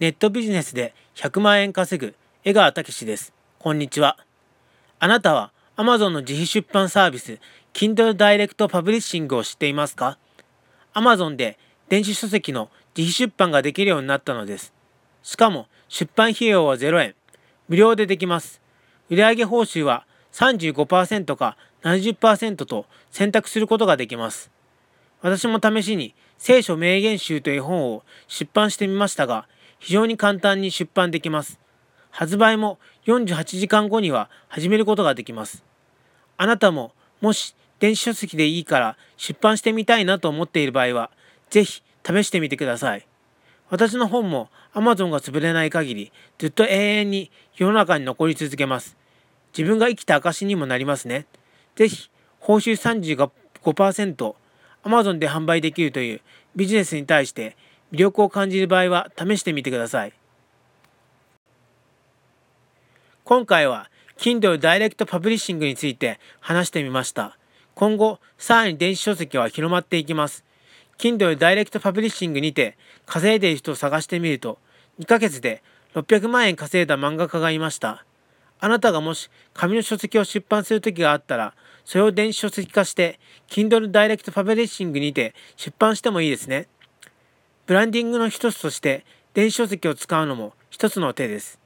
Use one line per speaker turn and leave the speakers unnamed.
ネットビジネスで100万円稼ぐ江川武です。こんにちは。あなたは Amazon の自費出版サービス Kindle Direct Publishing を知っていますか ?Amazon で電子書籍の自費出版ができるようになったのです。しかも出版費用は0円。無料でできます。売上報酬は35%か70%と選択することができます。私も試しに聖書名言集という本を出版してみましたが、非常に簡単に出版できます。発売も48時間後には始めることができます。あなたももし電子書籍でいいから出版してみたいなと思っている場合は、ぜひ試してみてください。私の本も Amazon が潰れない限りずっと永遠に世の中に残り続けます。自分が生きた証にもなりますね。ぜひ報酬35% Amazon で販売できるというビジネスに対して魅力を感じる場合は試してみてください。今回は Kindle Direct Publishing について話してみました。今後、さらに電子書籍は広まっていきます。Kindle Direct Publishing にて稼いでいる人を探してみると、2ヶ月で600万円稼いだ漫画家がいました。あなたがもし紙の書籍を出版する時があったら、それを電子書籍化して、Kindle Direct Publishing にて出版してもいいですね。ブランディングの一つとして電子書籍を使うのも一つの手です。